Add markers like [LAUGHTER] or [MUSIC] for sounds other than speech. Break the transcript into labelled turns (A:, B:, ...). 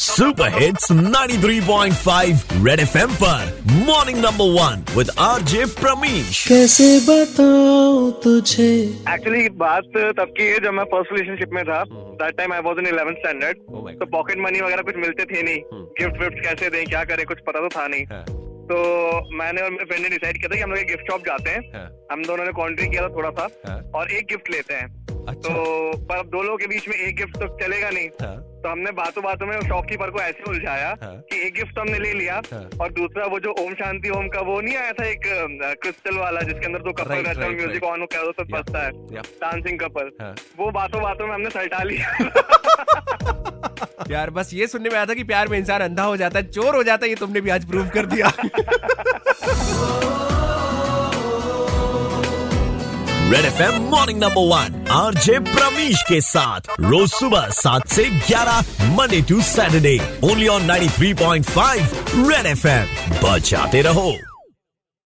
A: Super hits 93.5 red FM पर morning number one with RJ Pramish
B: कैसे बताऊँ तुझे?
C: एक्चुअली बात तब की है जब मैं फ़र्स्ट रिलेशनशिप में था. That time I was in 11th standard
D: Oh
C: तो पॉकेट मनी वगैरह कुछ मिलते थे नहीं। गिफ्ट विफ्ट कैसे दें क्या करें कुछ पता तो था नहीं.
D: हाँ,
C: तो मैंने और मेरे फ्रेंड ने डिसाइड किया था कि हम लोग गिफ्ट शॉप जाते हैं.
D: हाँ,
C: हम दोनों ने कॉन्ट्री किया था थोड़ा सा.
D: हाँ,
C: और एक गिफ्ट लेते हैं.
D: अच्छा
C: तो पर अब दो लोगों के बीच में एक गिफ्ट तो चलेगा नहीं
D: हाँ,
C: तो हमने बातों बातों में शॉपकीपर को ऐसे उलझाया
D: हाँ।
C: कि एक गिफ्ट तो हमने ले लिया
D: हाँ।
C: और दूसरा वो जो ओम शांति ओम का वो नहीं आया था एक क्रिस्टल वाला जिसके अंदर दो कपल रहता है म्यूज़िक. ऑन क्या तो
D: Yeah.
C: बजता है डांसिंग कपल। वो बातों बातों में हमने सलटा लिया [LAUGHS]
D: यार बस ये सुनने में आया था कि प्यार में इंसान अंधा हो जाता है चोर हो जाता है ये तुमने भी आज प्रूव कर दिया [LAUGHS]
A: red F M morning number one RJ Pramish के साथ। रोज सुबह सात से ग्यारह Monday to Saturday only on 93.5 red F M बचाते रहो।